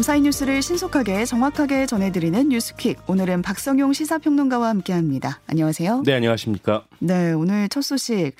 밤사이 뉴스를 신속하게 정확하게 전해드리는 뉴스퀵. 오늘은 박성용 시사평론가와 함께합니다. 안녕하세요. 네, 안녕하십니까. 네, 오늘 첫 소식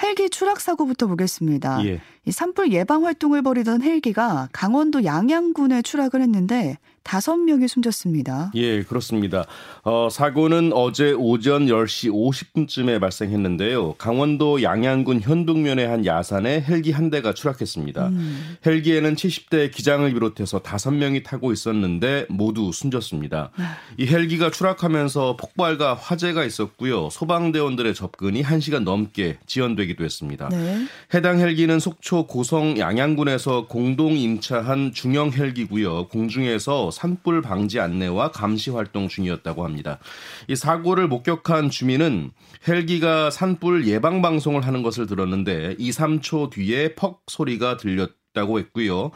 헬기 추락 사고부터 보겠습니다. 예. 이 산불 예방 활동을 벌이던 헬기가 강원도 양양군에 추락을 했는데 다섯 명이 숨졌습니다. 예, 그렇습니다. 어, 사고는 어제 오전 10시 50분쯤에 발생했는데요. 강원도 양양군 현동면의 한 야산에 헬기 한 대가 추락했습니다. 음. 헬기에는 70대 기장을 비롯해서 다섯 명이 타고 있었는데 모두 숨졌습니다. 네. 이 헬기가 추락하면서 폭발과 화재가 있었고요. 소방대원들의 접근이 1시간 넘게 지연되기도 했습니다. 네. 해당 헬기는 속초 고성 양양군에서 공동 임차한 중형 헬기고요. 공중에서 산불 방지 안내와 감시 활동 중이었다고 합니다. 이 사고를 목격한 주민은 헬기가 산불 예방 방송을 하는 것을 들었는데 2, 3초 뒤에 퍽 소리가 들렸 다고 했고요.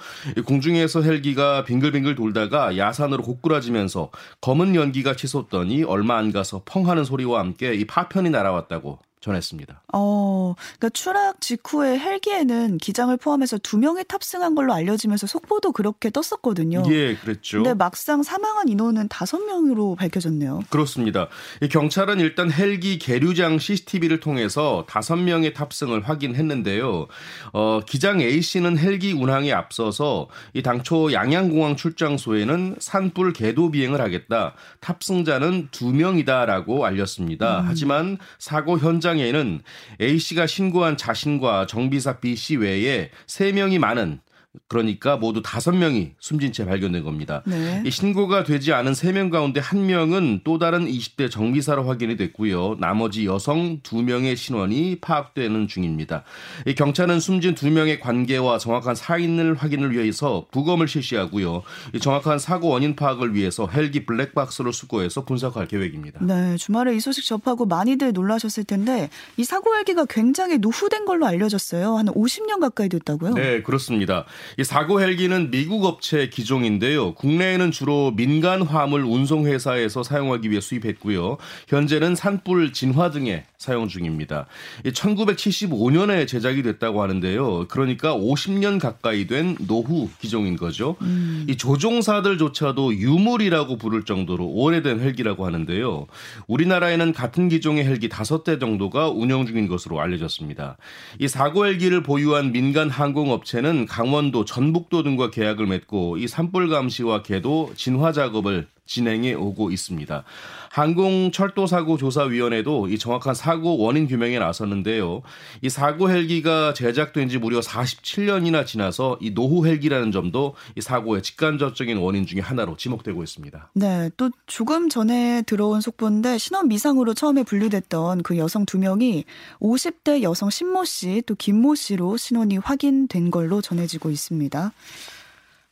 공중에서 헬기가 빙글빙글 돌다가 야산으로 고꾸라지면서 검은 연기가 치솟더니 얼마 안 가서 펑 하는 소리와 함께 이 파편이 날아왔다고 전했습니다. 어, 그러니까 추락 직후에 헬기에는 기장을 포함해서 두 명이 탑승한 걸로 알려지면서 속보도 그렇게 떴었거든요. 예, 그랬죠. 근데 막상 사망한 인원은 다섯 명으로 밝혀졌네요. 그렇습니다. 경찰은 일단 헬기 계류장 CCTV를 통해서 다섯 명의 탑승을 확인했는데요. 어, 기장 A 씨는 헬기 운항에 앞서서 이 당초 양양공항 출장소에는 산불 계도 비행을 하겠다. 탑승자는 두 명이다라고 알렸습니다. 음. 하지만 사고 현장 현장에는 A 씨가 신고한 자신과 정비사 B 씨 외에 3명이 많은 그러니까 모두 다섯 명이 숨진 채 발견된 겁니다. 네. 이 신고가 되지 않은 세 명 가운데 한 명은 또 다른 20대 정비사로 확인이 됐고요. 나머지 여성 두 명의 신원이 파악되는 중입니다. 이 경찰은 숨진 두 명의 관계와 정확한 사인을 확인을 위해서 부검을 실시하고요. 이 정확한 사고 원인 파악을 위해서 헬기 블랙박스를 수거해서 분석할 계획입니다. 네, 주말에 이 소식 접하고 많이들 놀라셨을 텐데 이 사고 헬기가 굉장히 노후된 걸로 알려졌어요. 한 50년 가까이 됐다고요? 네, 그렇습니다. 이 사고 헬기는 미국 업체 기종인데요. 국내에는 주로 민간 화물 운송 회사에서 사용하기 위해 수입했고요. 현재는 산불 진화 등에 사용 중입니다. 1975년에 제작이 됐다고 하는데요. 그러니까 50년 가까이 된 노후 기종인 거죠. 음. 이 조종사들조차도 유물이라고 부를 정도로 오래된 헬기라고 하는데요. 우리나라에는 같은 기종의 헬기 5대 정도가 운영 중인 것으로 알려졌습니다. 이 사고 헬기를 보유한 민간 항공업체는 강원 도, 전북도 등과 계약을 맺고 이 산불 감시와 궤도 진화 작업을 진행해 오고 있습니다. 항공철도사고조사위원회도 이 정확한 사고 원인 규명에 나섰는데요. 이 사고 헬기가 제작된 지 무려 47년이나 지나서 이 노후 헬기라는 점도 이 사고의 직간접적인 원인 중의 하나로 지목되고 있습니다. 네, 또 조금 전에 들어온 속보인데 신원 미상으로 처음에 분류됐던 그 여성 두 명이 50대 여성 신모 씨, 또 김모 씨로 신원이 확인된 걸로 전해지고 있습니다.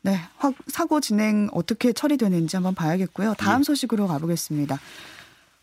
네, 사고 진행 어떻게 처리되는지 한번 봐야겠고요. 다음 예. 소식으로 가보겠습니다.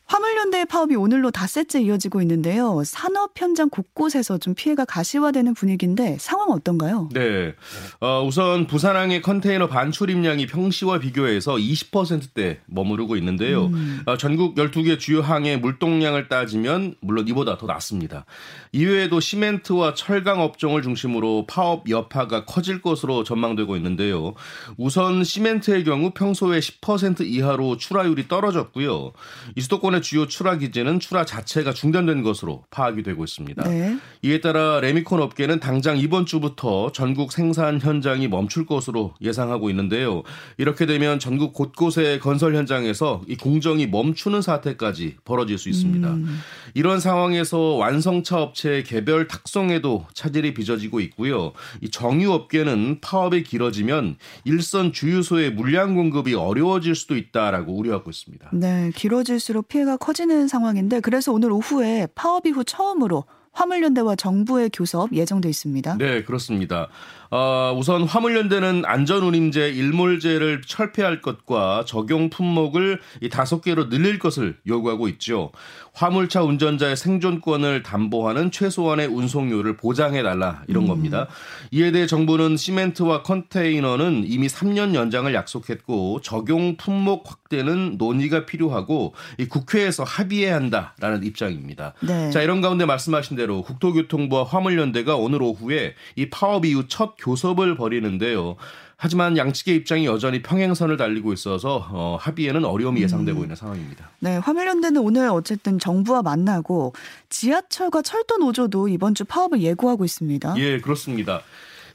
화물연대 파업이 오늘로 닷새째 이어지고 있는데요. 산업 현장 곳곳에서 좀 피해가 가시화되는 분위기인데 상황 어떤가요? 네. 어, 우선 부산항의 컨테이너 반출입량이 평시와 비교해서 20%대 머무르고 있는데요. 음. 어, 전국 12개 주요 항의 물동량을 따지면 물론 이보다 더 낮습니다. 이외에도 시멘트와 철강 업종을 중심으로 파업 여파가 커질 것으로 전망되고 있는데요. 우선 시멘트의 경우 평소에 10% 이하로 출하율이 떨어졌고요. 이 수도권의 수도권의 주요 출하 기제는 출하 자체가 중단된 것으로 파악이 되고 있습니다. 네. 이에 따라 레미콘 업계는 당장 이번 주부터 전국 생산 현장이 멈출 것으로 예상하고 있는데요. 이렇게 되면 전국 곳곳의 건설 현장에서 이 공정이 멈추는 사태까지 벌어질 수 있습니다. 음. 이런 상황에서 완성차 업체의 개별 탁송에도 차질이 빚어지고 있고요. 이 정유 업계는 파업이 길어지면 일선 주유소의 물량 공급이 어려워질 수도 있다라고 우려하고 있습니다. 네, 길어질수록 피해가 피해가 커지는 상황인데 그래서 오늘 오후에 파업 이후 처음으로 화물연대와 정부의 교섭 예정돼 있습니다. 네, 그렇습니다. 어, 우선 화물연대는 안전운임제 일몰제를 철폐할 것과 적용 품목을 이 다섯 개로 늘릴 것을 요구하고 있죠. 화물차 운전자의 생존권을 담보하는 최소한의 운송료를 보장해 달라 이런 음. 겁니다. 이에 대해 정부는 시멘트와 컨테이너는 이미 3년 연장을 약속했고 적용 품목 확대는 논의가 필요하고 이 국회에서 합의해야 한다라는 입장입니다. 네. 자 이런 가운데 말씀하신 대로 국토교통부와 화물연대가 오늘 오후에 이 파업 이후 첫 교섭을 벌이는데요. 하지만 양측의 입장이 여전히 평행선을 달리고 있어서 어, 합의에는 어려움이 예상되고 음. 있는 상황입니다. 네, 화물연대는 오늘 어쨌든 정부와 만나고 지하철과 철도 노조도 이번 주 파업을 예고하고 있습니다. 예, 그렇습니다.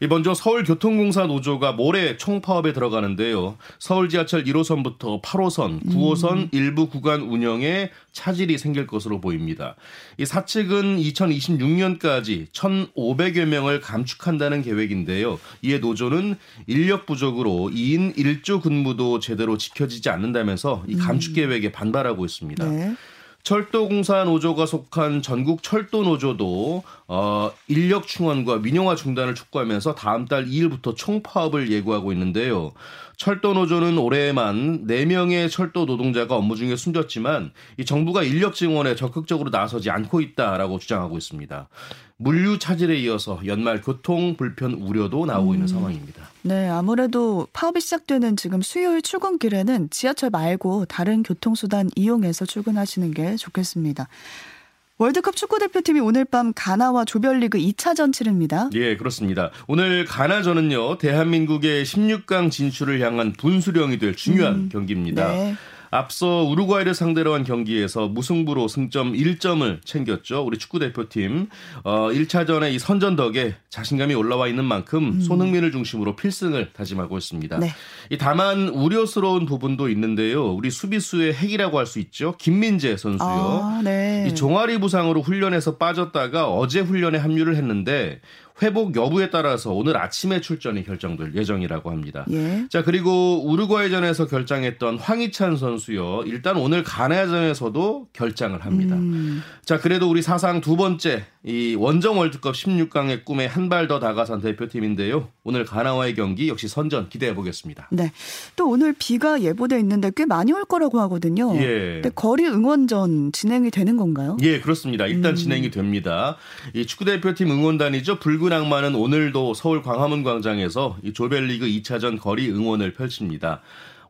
먼저 서울교통공사 노조가 모레 총파업에 들어가는데요. 서울 지하철 1호선부터 8호선, 9호선 음. 일부 구간 운영에 차질이 생길 것으로 보입니다. 이 사측은 2026년까지 1,500여 명을 감축한다는 계획인데요. 이에 노조는 인력 부족으로 2인 1조 근무도 제대로 지켜지지 않는다면서 이 감축 음. 계획에 반발하고 있습니다. 네. 철도공사 노조가 속한 전국 철도 노조도 어, 인력 충원과 민영화 중단을 촉구하면서 다음 달 2일부터 총파업을 예고하고 있는데요. 철도 노조는 올해만 4명의 철도 노동자가 업무 중에 숨졌지만 이 정부가 인력 증원에 적극적으로 나서지 않고 있다라고 주장하고 있습니다. 물류 차질에 이어서 연말 교통 불편 우려도 나오고 있는 음. 상황입니다. 네, 아무래도 파업이 시작되는 지금 수요일 출근길에는 지하철 말고 다른 교통수단 이용해서 출근하시는 게 좋겠습니다. 월드컵 축구 대표팀이 오늘 밤 가나와 조별리그 2차전 치릅니다. 예, 그렇습니다. 오늘 가나전은요, 대한민국의 16강 진출을 향한 분수령이 될 중요한 음, 경기입니다. 네. 앞서 우루과이를 상대로 한 경기에서 무승부로 승점 1점을 챙겼죠. 우리 축구 대표팀 어 1차전에 이 선전 덕에 자신감이 올라와 있는 만큼 음. 손흥민을 중심으로 필승을 다짐하고 있습니다. 네. 이 다만 우려스러운 부분도 있는데요. 우리 수비수의 핵이라고 할 수 있죠. 김민재 선수요. 아, 네. 이 종아리 부상으로 훈련에서 빠졌다가 어제 훈련에 합류를 했는데 회복 여부에 따라서 오늘 아침에 출전이 결정될 예정이라고 합니다. 예. 자 그리고 우루과이전에서 결장했던 황희찬 선수요. 일단 오늘 가나전에서도 결장을 합니다. 음. 자 그래도 우리 사상 두 번째 이 원정 월드컵 16강의 꿈에 한 발 더 다가선 대표팀인데요. 오늘 가나와의 경기 역시 선전 기대해 보겠습니다. 네. 또 오늘 비가 예보돼 있는데 꽤 많이 올 거라고 하거든요. 예. 근데 거리 응원전 진행이 되는 건가요? 예, 그렇습니다. 일단 음. 진행이 됩니다. 이 축구 대표팀 응원단이죠. 붉은 악마는 오늘도 서울 광화문 광장에서 이 조별리그 2차전 거리 응원을 펼칩니다.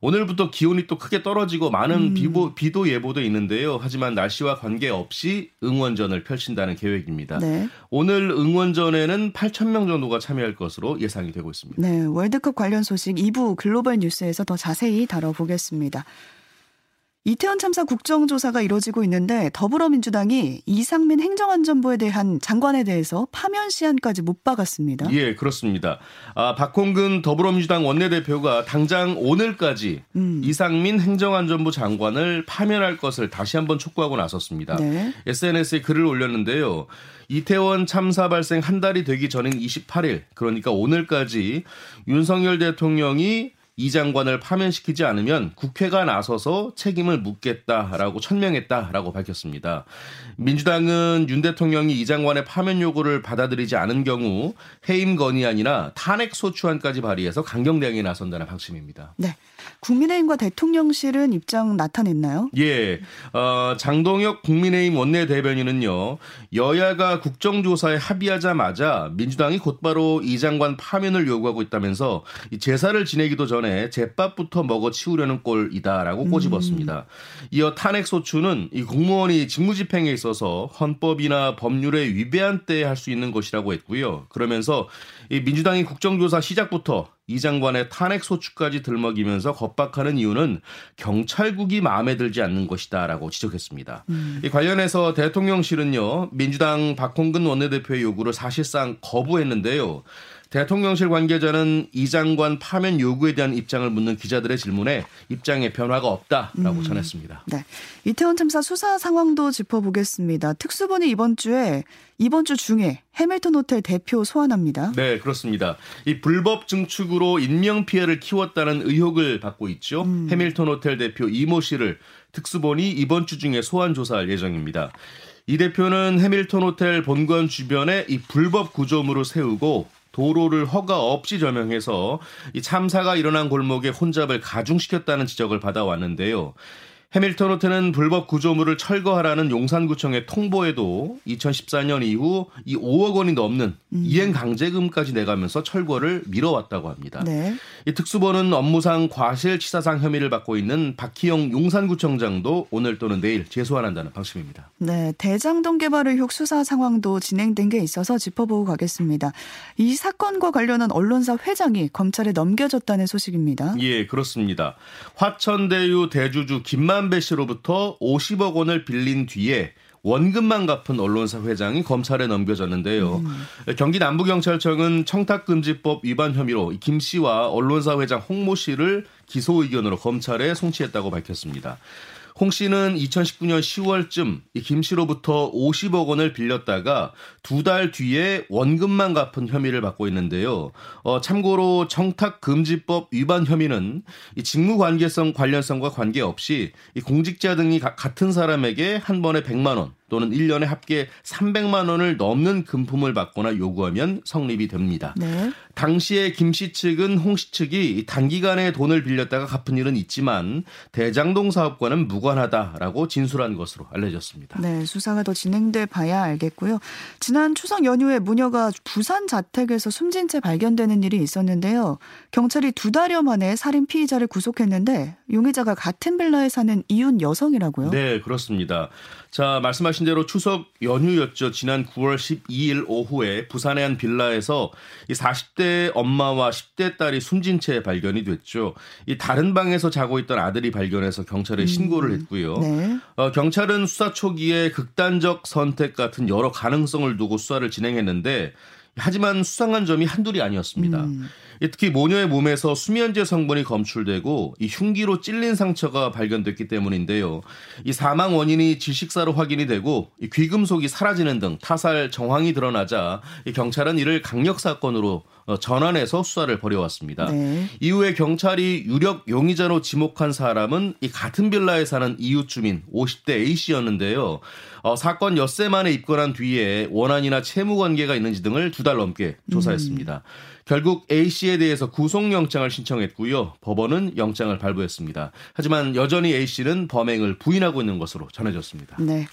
오늘부터 기온이 또 크게 떨어지고 많은 음. 비도 예보도 있는데요. 하지만 날씨와 관계없이 응원전을 펼친다는 계획입니다. 네. 오늘 응원전에는 8천 명 정도가 참여할 것으로 예상이 되고 있습니다. 네, 월드컵 관련 소식 2부 글로벌 뉴스에서 더 자세히 다뤄보겠습니다. 이태원 참사 국정조사가 이루어지고 있는데 더불어민주당이 이상민 행정안전부에 대한 장관에 대해서 파면 시한까지 못 박았습니다. 예, 그렇습니다. 아, 박홍근 더불어민주당 원내대표가 당장 오늘까지 음. 이상민 행정안전부 장관을 파면할 것을 다시 한번 촉구하고 나섰습니다. 네. SNS에 글을 올렸는데요. 이태원 참사 발생 한 달이 되기 전인 28일, 그러니까 오늘까지 윤석열 대통령이 이 장관을 파면시키지 않으면 국회가 나서서 책임을 묻겠다라고 천명했다라고 밝혔습니다. 민주당은 윤 대통령이 이 장관의 파면 요구를 받아들이지 않은 경우 해임 건의안이나 탄핵 소추안까지 발의해서 강경 대응에 나선다는 방침입니다. 네. 국민의힘과 대통령실은 입장 나타냈나요? 예. 어, 장동혁 국민의힘 원내대변인은요. 여야가 국정조사에 합의하자마자 민주당이 곧바로 이 장관 파면을 요구하고 있다면서 제사를 지내기도 전에 제밥부터 먹어 치우려는 꼴이다라고 꼬집었습니다. 음. 이어 탄핵 소추는 이 공무원이 직무집행에 있어서 헌법이나 법률에 위배한 때 할 수 있는 것이라고 했고요. 그러면서 이 민주당이 국정조사 시작부터 이 장관의 탄핵 소추까지 들먹이면서 겁박하는 이유는 경찰국이 마음에 들지 않는 것이다라고 지적했습니다. 음. 이 관련해서 대통령실은요 민주당 박홍근 원내대표의 요구를 사실상 거부했는데요. 대통령실 관계자는 이 장관 파면 요구에 대한 입장을 묻는 기자들의 질문에 입장에 변화가 없다라고 음. 전했습니다. 네. 이태원 참사 수사 상황도 짚어보겠습니다. 특수본이 이번 주에 이번 주 중에 해밀턴 호텔 대표 소환합니다. 네, 그렇습니다. 이 불법 증축으로 인명 피해를 키웠다는 의혹을 받고 있죠. 음. 해밀턴 호텔 대표 이모 씨를 특수본이 이번 주 중에 소환 조사할 예정입니다. 이 대표는 해밀턴 호텔 본관 주변에 이 불법 구조물을 세우고 도로를 허가 없이 조명해서 이 참사가 일어난 골목에 혼잡을 가중시켰다는 지적을 받아왔는데요. 해밀턴 호텔은 불법 구조물을 철거하라는 용산구청의 통보에도 2014년 이후 이 5억 원이 넘는 음. 이행 강제금까지 내가면서 철거를 미뤄왔다고 합니다. 네. 이 특수본은 업무상 과실치사상 혐의를 받고 있는 박희영 용산구청장도 오늘 또는 내일 재소환한다는 방침입니다. 네, 대장동 개발 의혹 수사 상황도 진행된 게 있어서 짚어보고 가겠습니다. 이 사건과 관련한 언론사 회장이 검찰에 넘겨졌다는 소식입니다. 예, 그렇습니다. 화천대유 대주주 김만 배 씨로부터 50억 원을 빌린 뒤에 원금만 갚은 언론사 회장이 검찰에 넘겨졌는데요. 음. 경기 남부경찰청은 청탁금지법 위반 혐의로 김 씨와 언론사 회장 홍 모 씨를 기소 의견으로 검찰에 송치했다고 밝혔습니다. 홍 씨는 2019년 10월쯤 김 씨로부터 50억 원을 빌렸다가 두 달 뒤에 원금만 갚은 혐의를 받고 있는데요. 어, 참고로 청탁금지법 위반 혐의는 이 직무관계성 관련성과 관계없이 이 공직자 등이 가, 같은 사람에게 한 번에 100만 원 또는 1년에 합계 300만 원을 넘는 금품을 받거나 요구하면 성립이 됩니다. 네. 당시에 김 씨 측은 홍 씨 측이 단기간에 돈을 빌렸다가 갚은 일은 있지만 대장동 사업과는 무관하다라고 진술한 것으로 알려졌습니다. 네, 수사가 더 진행돼 봐야 알겠고요. 지난 추석 연휴에 무녀가 부산 자택에서 숨진 채 발견되는 일이 있었는데요. 경찰이 두 달여 만에 살인 피의자를 구속했는데 용의자가 같은 빌라에 사는 이웃 여성이라고요? 네, 그렇습니다. 자, 말씀하신 대로 추석 연휴였죠. 지난 9월 12일 오후에 부산의 한 빌라에서 이 40대 엄마와 10대 딸이 숨진 채 발견이 됐죠. 이 다른 방에서 자고 있던 아들이 발견해서 경찰에 신고를 음, 했고요. 네. 어, 경찰은 수사 초기에 극단적 선택 같은 여러 가능성을 두고 수사를 진행했는데 하지만 수상한 점이 한둘이 아니었습니다. 음. 특히 모녀의 몸에서 수면제 성분이 검출되고 이 흉기로 찔린 상처가 발견됐기 때문인데요. 이 사망 원인이 질식사로 확인이 되고 이 귀금속이 사라지는 등 타살 정황이 드러나자 이 경찰은 이를 강력 사건으로 어, 전환해서 수사를 벌여왔습니다. 네. 이후에 경찰이 유력 용의자로 지목한 사람은 이 같은 빌라에 사는 이웃 주민 50대 A 씨였는데요. 어, 사건 엿새 만에 입건한 뒤에 원한이나 채무 관계가 있는지 등을 두 달 넘게 조사했습니다. 음. 결국 A 씨에 대해서 구속영장을 신청했고요. 법원은 영장을 발부했습니다. 하지만 여전히 A 씨는 범행을 부인하고 있는 것으로 전해졌습니다. 네.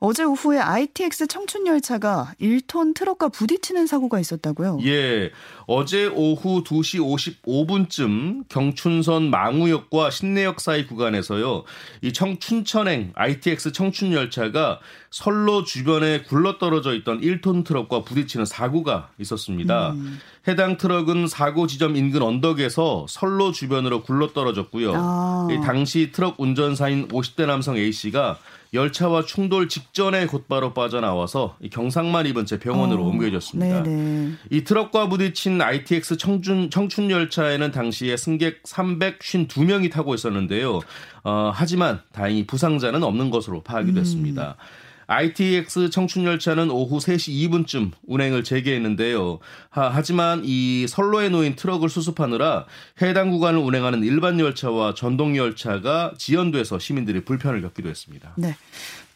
어제 오후에 ITX 청춘 열차가 1톤 트럭과 부딪히는 사고가 있었다고요? 예. 어제 오후 2시 55분쯤 경춘선 망우역과 신내역 사이 구간에서요. 이 청춘천행 ITX 청춘 열차가 선로 주변에 굴러떨어져 있던 1톤 트럭과 부딪히는 사고가 있었습니다. 음. 해당 트럭은 사고 지점 인근 언덕에서 선로 주변으로 굴러떨어졌고요. 아. 당시 트럭 운전사인 50대 남성 A 씨가 열차와 충돌 직전에 곧바로 빠져나와서 경상만 입은 채 병원으로 어, 옮겨졌습니다. 네네. 이 트럭과 부딪힌 ITX 청춘, 청춘 열차에는 당시에 승객 352명이 타고 있었는데요. 어, 하지만 다행히 부상자는 없는 것으로 파악이 됐습니다. 음. ITX 청춘열차는 오후 3시 2분쯤 운행을 재개했는데요. 하, 지만이 선로에 놓인 트럭을 수습하느라 해당 구간을 운행하는 일반 열차와 전동 열차가 지연돼서 시민들이 불편을 겪기도 했습니다. 네.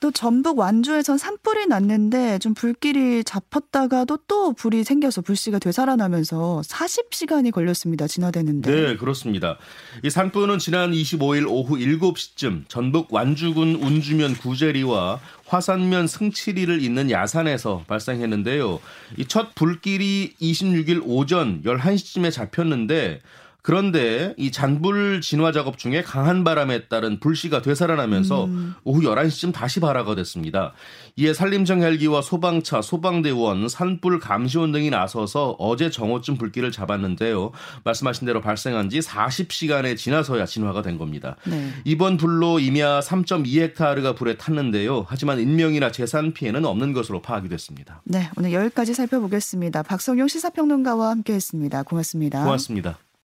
또 전북 완주에선 산불이 났는데 좀 불길이 잡혔다가도 또 불이 생겨서 불씨가 되살아나면서 40시간이 걸렸습니다. 진화되는데. 네, 그렇습니다. 이 산불은 지난 25일 오후 7시쯤 전북 완주군 운주면 구제리와 화산면 승치리를 잇는 야산에서 발생했는데요. 이 첫 불길이 26일 오전 11시쯤에 잡혔는데 그런데 이 잔불 진화 작업 중에 강한 바람에 따른 불씨가 되살아나면서 음. 오후 11시쯤 다시 발화가 됐습니다. 이에 산림청 헬기와 소방차, 소방대원, 산불 감시원 등이 나서서 어제 정오쯤 불길을 잡았는데요. 말씀하신 대로 발생한 지 40시간에 지나서야 진화가 된 겁니다. 네. 이번 불로 임야 3.2헥타르가 불에 탔는데요. 하지만 인명이나 재산 피해는 없는 것으로 파악이 됐습니다. 네, 오늘 여기까지 살펴보겠습니다. 박성용 시사평론가와 함께했습니다. 고맙습니다. 고맙습니다.